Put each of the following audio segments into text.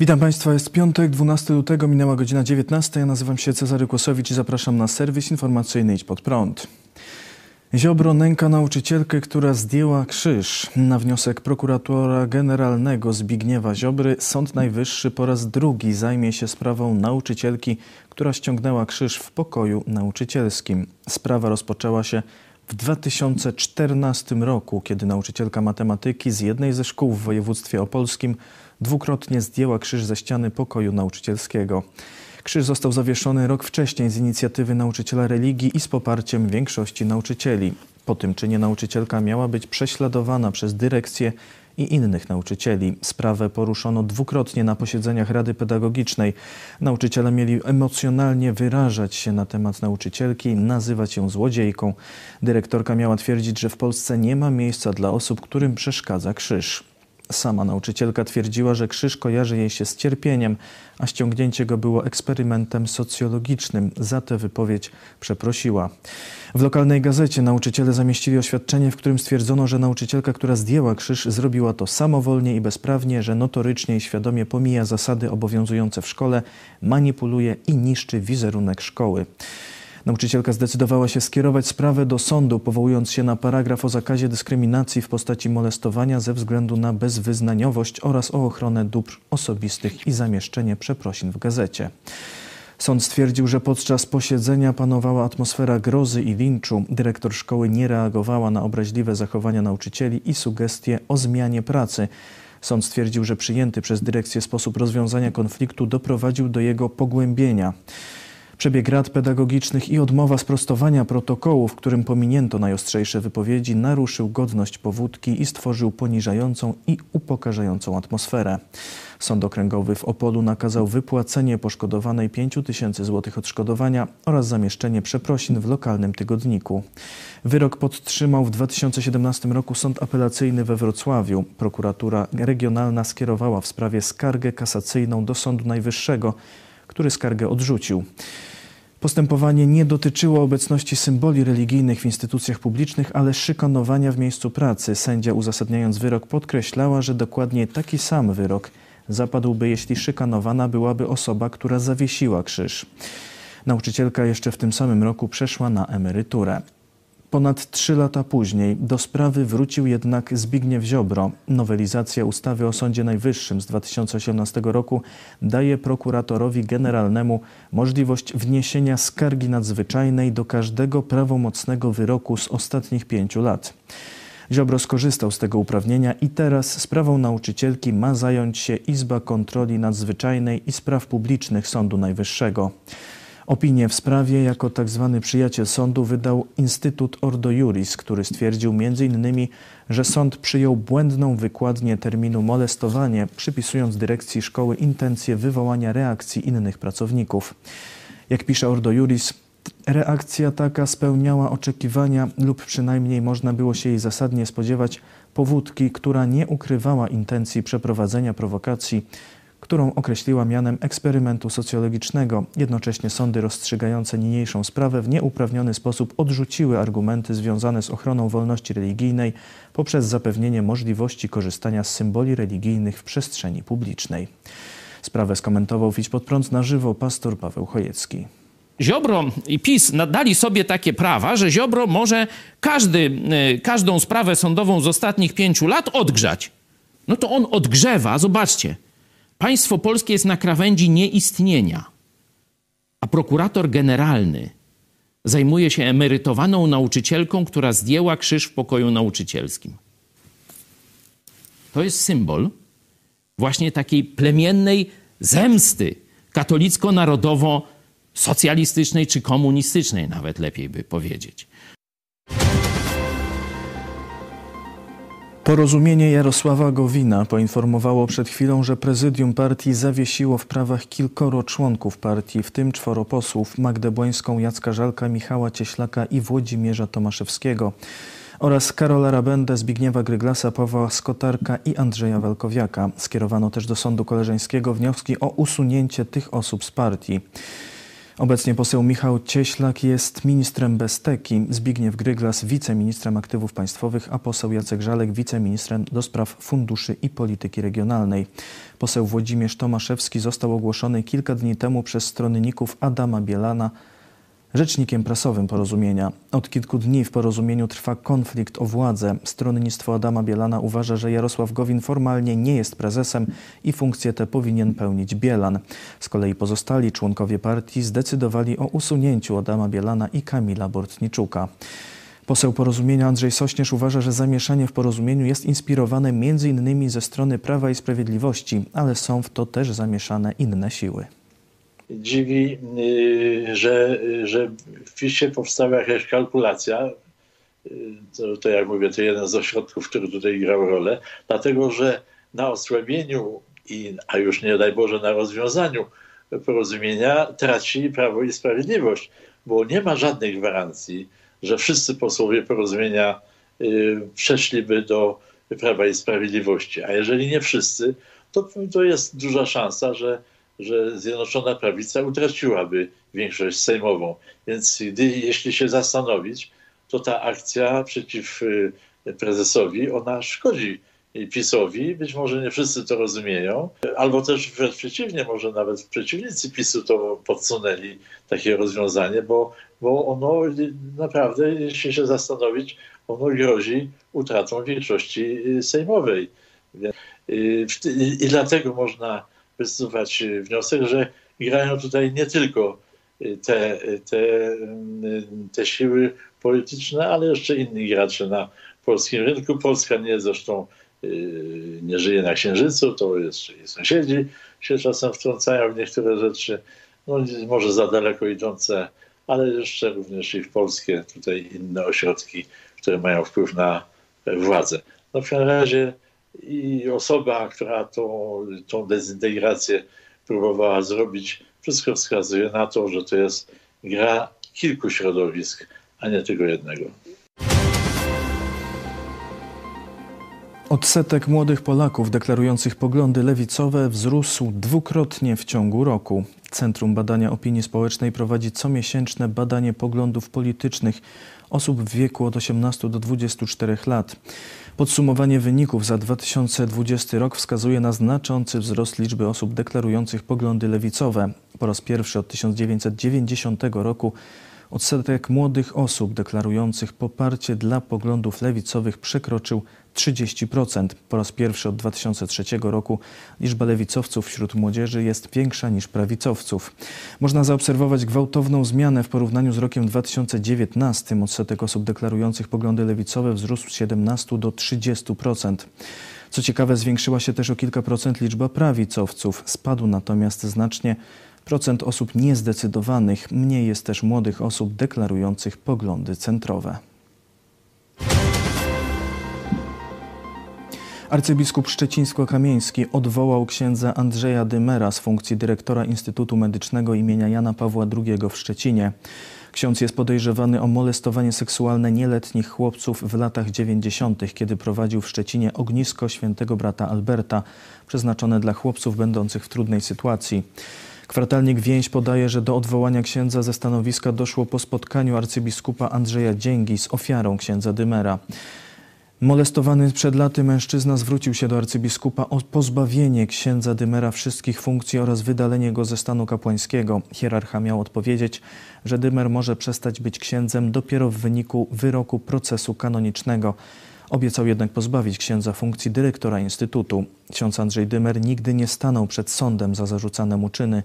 Witam Państwa, jest piątek, 12 lutego, minęła godzina 19. Ja nazywam się Cezary Kłosowicz i zapraszam na serwis informacyjny Idź Pod Prąd. Ziobro nęka nauczycielkę, która zdjęła krzyż. Na wniosek prokuratora generalnego Zbigniewa Ziobry Sąd Najwyższy po raz drugi zajmie się sprawą nauczycielki, która ściągnęła krzyż w pokoju nauczycielskim. Sprawa rozpoczęła się w 2014 roku, kiedy nauczycielka matematyki z jednej ze szkół w województwie opolskim dwukrotnie zdjęła krzyż ze ściany pokoju nauczycielskiego. Krzyż został zawieszony rok wcześniej z inicjatywy nauczyciela religii i z poparciem większości nauczycieli. Po tym czynie nauczycielka miała być prześladowana przez dyrekcję i innych nauczycieli. Sprawę poruszono dwukrotnie na posiedzeniach Rady Pedagogicznej. Nauczyciele mieli emocjonalnie wyrażać się na temat nauczycielki, nazywać ją złodziejką. Dyrektorka miała twierdzić, że w Polsce nie ma miejsca dla osób, którym przeszkadza krzyż. Sama nauczycielka twierdziła, że krzyż kojarzy jej się z cierpieniem, a ściągnięcie go było eksperymentem socjologicznym. Za tę wypowiedź przeprosiła. W lokalnej gazecie nauczyciele zamieścili oświadczenie, w którym stwierdzono, że nauczycielka, która zdjęła krzyż, zrobiła to samowolnie i bezprawnie, że notorycznie i świadomie pomija zasady obowiązujące w szkole, manipuluje i niszczy wizerunek szkoły. Nauczycielka zdecydowała się skierować sprawę do sądu, powołując się na paragraf o zakazie dyskryminacji w postaci molestowania ze względu na bezwyznaniowość oraz o ochronę dóbr osobistych i zamieszczenie przeprosin w gazecie. Sąd stwierdził, że podczas posiedzenia panowała atmosfera grozy i linczu. Dyrektor szkoły nie reagowała na obraźliwe zachowania nauczycieli i sugestie o zmianie pracy. Sąd stwierdził, że przyjęty przez dyrekcję sposób rozwiązania konfliktu doprowadził do jego pogłębienia. Przebieg rad pedagogicznych i odmowa sprostowania protokołu, w którym pominięto najostrzejsze wypowiedzi, naruszył godność powódki i stworzył poniżającą i upokarzającą atmosferę. Sąd Okręgowy w Opolu nakazał wypłacenie poszkodowanej 5 tysięcy złotych odszkodowania oraz zamieszczenie przeprosin w lokalnym tygodniku. Wyrok podtrzymał w 2017 roku Sąd Apelacyjny we Wrocławiu. Prokuratura Regionalna skierowała w sprawie skargę kasacyjną do Sądu Najwyższego, który skargę odrzucił. Postępowanie nie dotyczyło obecności symboli religijnych w instytucjach publicznych, ale szykanowania w miejscu pracy. Sędzia uzasadniając wyrok podkreślała, że dokładnie taki sam wyrok zapadłby, jeśli szykanowana byłaby osoba, która zawiesiła krzyż. Nauczycielka jeszcze w tym samym roku przeszła na emeryturę. Ponad trzy lata później do sprawy wrócił jednak Zbigniew Ziobro. Nowelizacja ustawy o Sądzie Najwyższym z 2018 roku daje prokuratorowi generalnemu możliwość wniesienia skargi nadzwyczajnej do każdego prawomocnego wyroku z ostatnich pięciu lat. Ziobro skorzystał z tego uprawnienia i teraz sprawą nauczycielki ma zająć się Izba Kontroli Nadzwyczajnej i Spraw Publicznych Sądu Najwyższego. Opinię w sprawie jako tzw. Tak przyjaciel sądu wydał Instytut Ordo Juris, który stwierdził m.in., że sąd przyjął błędną wykładnię terminu molestowanie, przypisując dyrekcji szkoły intencję wywołania reakcji innych pracowników. Jak pisze Ordo Juris, reakcja taka spełniała oczekiwania lub przynajmniej można było się jej zasadnie spodziewać powódki, która nie ukrywała intencji przeprowadzenia prowokacji którą określiła mianem eksperymentu socjologicznego. Jednocześnie sądy rozstrzygające niniejszą sprawę w nieuprawniony sposób odrzuciły argumenty związane z ochroną wolności religijnej poprzez zapewnienie możliwości korzystania z symboli religijnych w przestrzeni publicznej. Sprawę skomentował Widź pod prąd na żywo pastor Paweł Chojecki. Ziobro i PiS nadali sobie takie prawa, że Ziobro może każdy, e, każdą sprawę sądową z ostatnich pięciu lat odgrzać. No to on odgrzewa, zobaczcie, Państwo polskie jest na krawędzi nieistnienia, a prokurator generalny zajmuje się emerytowaną nauczycielką, która zdjęła krzyż w pokoju nauczycielskim. To jest symbol właśnie takiej plemiennej zemsty katolicko-narodowo-socjalistycznej czy komunistycznej, nawet lepiej by powiedzieć. Porozumienie Jarosława Gowina poinformowało przed chwilą, że prezydium partii zawiesiło w prawach kilkoro członków partii, w tym czworo posłów Magdę Błońską, Jacka Żalka, Michała Cieślaka i Włodzimierza Tomaszewskiego oraz Karola Rabendę, Zbigniewa Gryglasa, Pawła Skotarka i Andrzeja Walkowiaka. Skierowano też do sądu koleżeńskiego wnioski o usunięcie tych osób z partii. Obecnie poseł Michał Cieślak jest ministrem Besteki, Zbigniew Gryglas wiceministrem aktywów państwowych, a poseł Jacek Żalek wiceministrem do spraw funduszy i polityki regionalnej. Poseł Włodzimierz Tomaszewski został ogłoszony kilka dni temu przez stronników Adama Bielana rzecznikiem prasowym porozumienia. Od kilku dni w porozumieniu trwa konflikt o władzę. Stronnictwo Adama Bielana uważa, że Jarosław Gowin formalnie nie jest prezesem i funkcję tę powinien pełnić Bielan. Z kolei pozostali członkowie partii zdecydowali o usunięciu Adama Bielana i Kamila Bortniczuka. Poseł porozumienia Andrzej Sośnierz uważa, że zamieszanie w porozumieniu jest inspirowane m.in. ze strony Prawa i Sprawiedliwości, ale są w to też zamieszane inne siły dziwi, y, że, że w PiSie powstała jakaś kalkulacja. To, to jak mówię, to jeden z ośrodków, który tutaj grał rolę, dlatego że na osłabieniu, i, a już nie daj Boże na rozwiązaniu porozumienia traci Prawo i Sprawiedliwość, bo nie ma żadnej gwarancji, że wszyscy posłowie porozumienia y, przeszliby do Prawa i Sprawiedliwości. A jeżeli nie wszyscy, to, to jest duża szansa, że że Zjednoczona Prawica utraciłaby większość sejmową. Więc gdy, jeśli się zastanowić, to ta akcja przeciw y, prezesowi, ona szkodzi PiSowi. Być może nie wszyscy to rozumieją, albo też wręcz przeciwnie, może nawet przeciwnicy PiSu to podsunęli takie rozwiązanie, bo, bo ono naprawdę, jeśli się zastanowić, ono grozi utratą większości sejmowej. Y, I dlatego można wysuwać wniosek, że grają tutaj nie tylko te, te, te siły polityczne, ale jeszcze inni gracze na polskim rynku. Polska nie zresztą y, nie żyje na Księżycu, to jeszcze i sąsiedzi się czasem wtrącają w niektóre rzeczy, no może za daleko idące, ale jeszcze również i w polskie tutaj inne ośrodki, które mają wpływ na władzę. No w każdym razie i osoba, która tą, tą dezintegrację próbowała zrobić, wszystko wskazuje na to, że to jest gra kilku środowisk, a nie tylko jednego. Odsetek młodych Polaków deklarujących poglądy lewicowe wzrósł dwukrotnie w ciągu roku. Centrum Badania Opinii Społecznej prowadzi comiesięczne badanie poglądów politycznych osób w wieku od 18 do 24 lat. Podsumowanie wyników za 2020 rok wskazuje na znaczący wzrost liczby osób deklarujących poglądy lewicowe. Po raz pierwszy od 1990 roku odsetek młodych osób deklarujących poparcie dla poglądów lewicowych przekroczył 30%. Po raz pierwszy od 2003 roku liczba lewicowców wśród młodzieży jest większa niż prawicowców. Można zaobserwować gwałtowną zmianę w porównaniu z rokiem 2019. Odsetek osób deklarujących poglądy lewicowe wzrósł z 17 do 30%. Co ciekawe, zwiększyła się też o kilka procent liczba prawicowców. Spadł natomiast znacznie procent osób niezdecydowanych. Mniej jest też młodych osób deklarujących poglądy centrowe. Arcybiskup Szczecińsko-Kamieński odwołał księdza Andrzeja Dymera z funkcji dyrektora Instytutu Medycznego imienia Jana Pawła II w Szczecinie. Ksiądz jest podejrzewany o molestowanie seksualne nieletnich chłopców w latach 90., kiedy prowadził w Szczecinie ognisko świętego brata Alberta, przeznaczone dla chłopców będących w trudnej sytuacji. Kwartalnik Więź podaje, że do odwołania księdza ze stanowiska doszło po spotkaniu arcybiskupa Andrzeja Dzięgi z ofiarą księdza Dymera. Molestowany przed laty mężczyzna zwrócił się do arcybiskupa o pozbawienie księdza Dymera wszystkich funkcji oraz wydalenie go ze stanu kapłańskiego. Hierarcha miał odpowiedzieć, że Dymer może przestać być księdzem dopiero w wyniku wyroku procesu kanonicznego. Obiecał jednak pozbawić księdza funkcji dyrektora Instytutu. Ksiądz Andrzej Dymer nigdy nie stanął przed sądem za zarzucane mu czyny.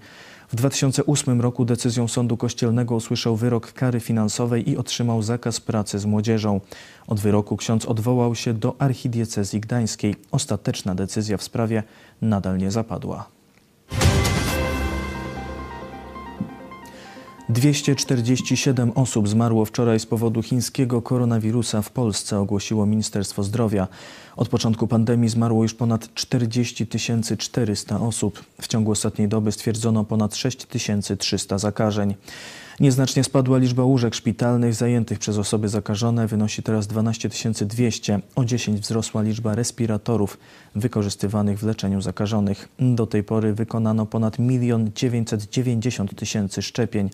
W 2008 roku decyzją sądu kościelnego usłyszał wyrok kary finansowej i otrzymał zakaz pracy z młodzieżą. Od wyroku ksiądz odwołał się do archidiecezji gdańskiej. Ostateczna decyzja w sprawie nadal nie zapadła. 247 osób zmarło wczoraj z powodu chińskiego koronawirusa w Polsce, ogłosiło Ministerstwo Zdrowia. Od początku pandemii zmarło już ponad 40 400 osób. W ciągu ostatniej doby stwierdzono ponad 6300 zakażeń. Nieznacznie spadła liczba łóżek szpitalnych zajętych przez osoby zakażone, wynosi teraz 12 200. O 10 wzrosła liczba respiratorów wykorzystywanych w leczeniu zakażonych. Do tej pory wykonano ponad 1 990 tysięcy szczepień.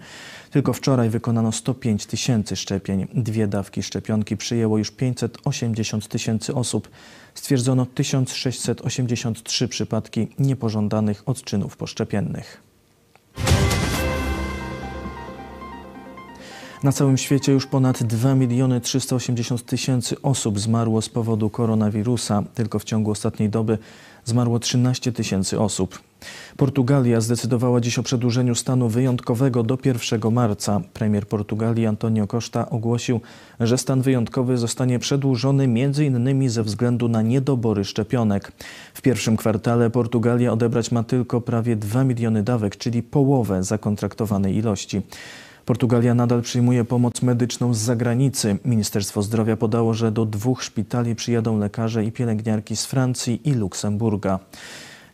Tylko wczoraj wykonano 105 tysięcy szczepień. Dwie dawki szczepionki przyjęło już 580 tysięcy osób. Stwierdzono 1683 przypadki niepożądanych odczynów poszczepiennych. Na całym świecie już ponad 2 miliony 380 tysięcy osób zmarło z powodu koronawirusa. Tylko w ciągu ostatniej doby zmarło 13 tysięcy osób. Portugalia zdecydowała dziś o przedłużeniu stanu wyjątkowego do 1 marca. Premier Portugalii Antonio Costa ogłosił, że stan wyjątkowy zostanie przedłużony m.in. ze względu na niedobory szczepionek. W pierwszym kwartale Portugalia odebrać ma tylko prawie 2 miliony dawek, czyli połowę zakontraktowanej ilości. Portugalia nadal przyjmuje pomoc medyczną z zagranicy. Ministerstwo Zdrowia podało, że do dwóch szpitali przyjadą lekarze i pielęgniarki z Francji i Luksemburga.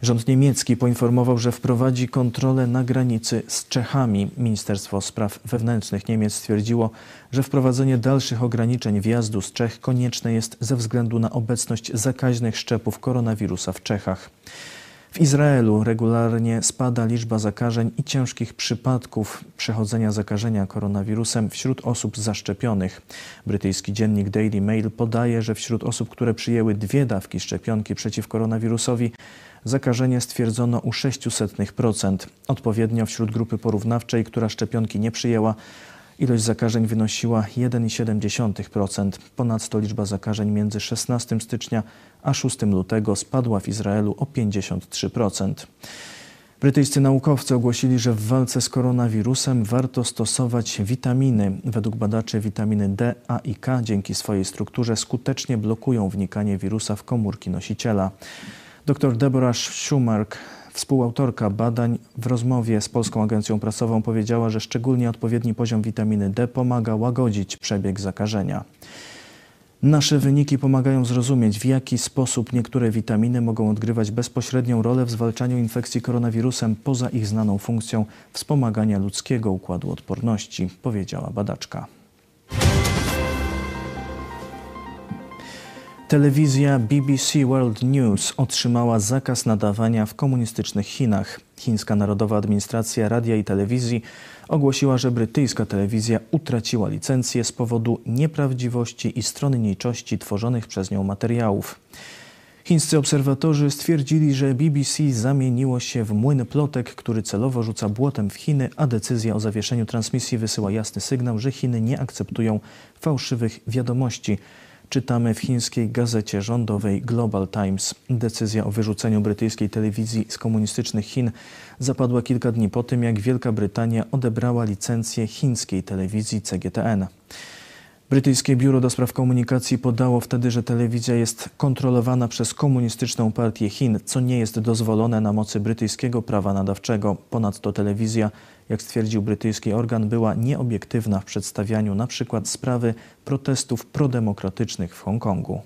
Rząd niemiecki poinformował, że wprowadzi kontrolę na granicy z Czechami. Ministerstwo Spraw Wewnętrznych Niemiec stwierdziło, że wprowadzenie dalszych ograniczeń wjazdu z Czech konieczne jest ze względu na obecność zakaźnych szczepów koronawirusa w Czechach. W Izraelu regularnie spada liczba zakażeń i ciężkich przypadków przechodzenia zakażenia koronawirusem wśród osób zaszczepionych. Brytyjski dziennik Daily Mail podaje, że wśród osób, które przyjęły dwie dawki szczepionki przeciw koronawirusowi, zakażenie stwierdzono u 0,06%. Odpowiednio wśród grupy porównawczej, która szczepionki nie przyjęła, Ilość zakażeń wynosiła 1,7%. Ponadto liczba zakażeń między 16 stycznia a 6 lutego spadła w Izraelu o 53%. Brytyjscy naukowcy ogłosili, że w walce z koronawirusem warto stosować witaminy. Według badaczy witaminy D, A i K dzięki swojej strukturze skutecznie blokują wnikanie wirusa w komórki nosiciela. Dr Deborah Schumark Współautorka badań w rozmowie z Polską Agencją Prasową powiedziała, że szczególnie odpowiedni poziom witaminy D pomaga łagodzić przebieg zakażenia. Nasze wyniki pomagają zrozumieć, w jaki sposób niektóre witaminy mogą odgrywać bezpośrednią rolę w zwalczaniu infekcji koronawirusem poza ich znaną funkcją wspomagania ludzkiego układu odporności, powiedziała badaczka. Telewizja BBC World News otrzymała zakaz nadawania w komunistycznych Chinach. Chińska Narodowa Administracja Radia i Telewizji ogłosiła, że brytyjska telewizja utraciła licencję z powodu nieprawdziwości i stronniczości tworzonych przez nią materiałów. Chińscy obserwatorzy stwierdzili, że BBC zamieniło się w młyn plotek, który celowo rzuca błotem w Chiny, a decyzja o zawieszeniu transmisji wysyła jasny sygnał, że Chiny nie akceptują fałszywych wiadomości czytamy w chińskiej gazecie rządowej Global Times. Decyzja o wyrzuceniu brytyjskiej telewizji z komunistycznych Chin zapadła kilka dni po tym, jak Wielka Brytania odebrała licencję chińskiej telewizji CGTN. Brytyjskie Biuro do Spraw Komunikacji podało wtedy, że telewizja jest kontrolowana przez komunistyczną partię Chin, co nie jest dozwolone na mocy brytyjskiego prawa nadawczego. Ponadto telewizja, jak stwierdził brytyjski organ, była nieobiektywna w przedstawianiu np. sprawy protestów prodemokratycznych w Hongkongu.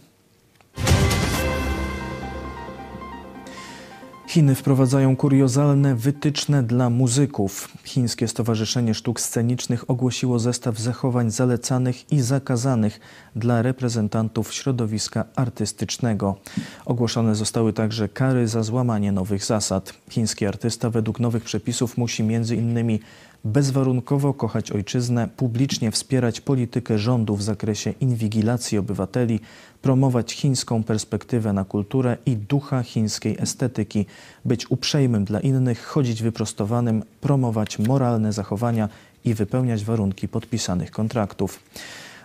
Chiny wprowadzają kuriozalne wytyczne dla muzyków. Chińskie Stowarzyszenie Sztuk Scenicznych ogłosiło zestaw zachowań zalecanych i zakazanych dla reprezentantów środowiska artystycznego. Ogłoszone zostały także kary za złamanie nowych zasad. Chiński artysta według nowych przepisów musi między innymi bezwarunkowo kochać ojczyznę, publicznie wspierać politykę rządu w zakresie inwigilacji obywateli, promować chińską perspektywę na kulturę i ducha chińskiej estetyki, być uprzejmym dla innych, chodzić wyprostowanym, promować moralne zachowania i wypełniać warunki podpisanych kontraktów.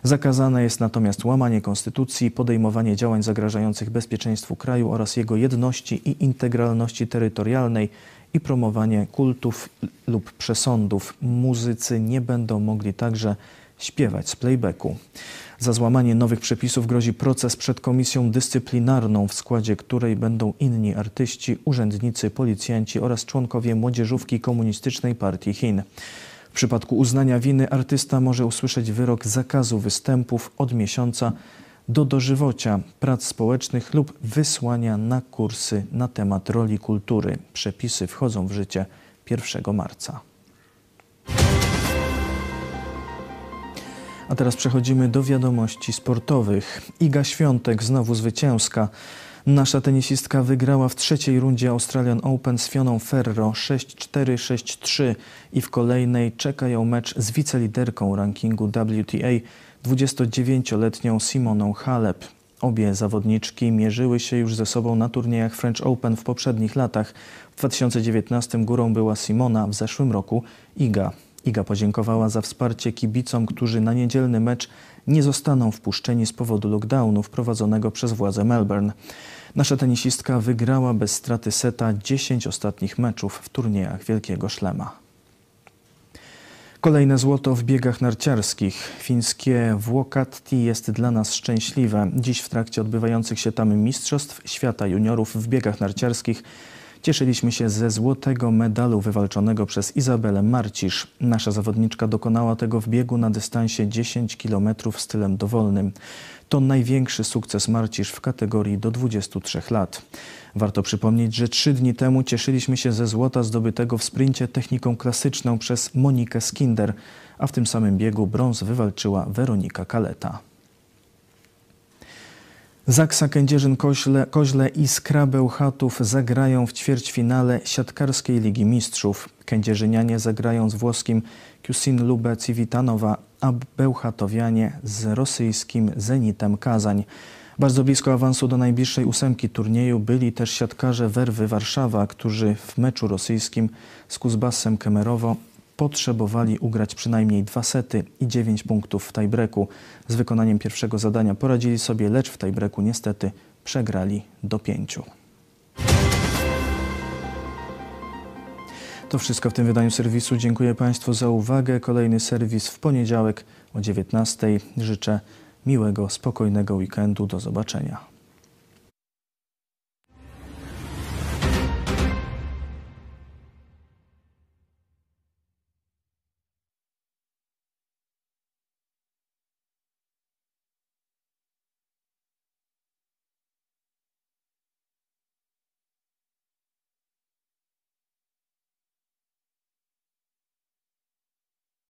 Zakazane jest natomiast łamanie konstytucji, podejmowanie działań zagrażających bezpieczeństwu kraju oraz jego jedności i integralności terytorialnej i promowanie kultów lub przesądów. Muzycy nie będą mogli także śpiewać z playbacku. Za złamanie nowych przepisów grozi proces przed komisją dyscyplinarną, w składzie której będą inni artyści, urzędnicy, policjanci oraz członkowie młodzieżówki Komunistycznej Partii Chin. W przypadku uznania winy artysta może usłyszeć wyrok zakazu występów od miesiąca do dożywocia prac społecznych lub wysłania na kursy na temat roli kultury. Przepisy wchodzą w życie 1 marca. A teraz przechodzimy do wiadomości sportowych. Iga Świątek znowu zwycięska. Nasza tenisistka wygrała w trzeciej rundzie Australian Open z Fioną Ferro 6-4, 6-3 i w kolejnej czeka ją mecz z wiceliderką rankingu WTA 29-letnią Simoną Halep. Obie zawodniczki mierzyły się już ze sobą na turniejach French Open w poprzednich latach. W 2019 górą była Simona, w zeszłym roku Iga. Iga podziękowała za wsparcie kibicom, którzy na niedzielny mecz nie zostaną wpuszczeni z powodu lockdownu wprowadzonego przez władze Melbourne. Nasza tenisistka wygrała bez straty seta 10 ostatnich meczów w turniejach Wielkiego Szlema. Kolejne złoto w biegach narciarskich. Fińskie Włokatti jest dla nas szczęśliwe. Dziś w trakcie odbywających się tam Mistrzostw Świata Juniorów w biegach narciarskich Cieszyliśmy się ze złotego medalu wywalczonego przez Izabelę Marcisz. Nasza zawodniczka dokonała tego w biegu na dystansie 10 km stylem dowolnym. To największy sukces Marcisz w kategorii do 23 lat. Warto przypomnieć, że trzy dni temu cieszyliśmy się ze złota zdobytego w sprincie techniką klasyczną przez Monikę Skinder, a w tym samym biegu brąz wywalczyła Weronika Kaleta. Zaksa Kędzierzyn Koźle, Koźle i Skra Bełchatów zagrają w ćwierćfinale siatkarskiej Ligi Mistrzów. Kędzierzynianie zagrają z włoskim Kusin Lube Civitanowa, a Bełchatowianie z rosyjskim Zenitem Kazań. Bardzo blisko awansu do najbliższej ósemki turnieju byli też siatkarze Werwy Warszawa, którzy w meczu rosyjskim z Kuzbasem Kemerowo potrzebowali ugrać przynajmniej dwa sety i dziewięć punktów w tiebreaku. Z wykonaniem pierwszego zadania poradzili sobie, lecz w tiebreaku niestety przegrali do pięciu. To wszystko w tym wydaniu serwisu. Dziękuję Państwu za uwagę. Kolejny serwis w poniedziałek o 19:00. Życzę miłego, spokojnego weekendu. Do zobaczenia.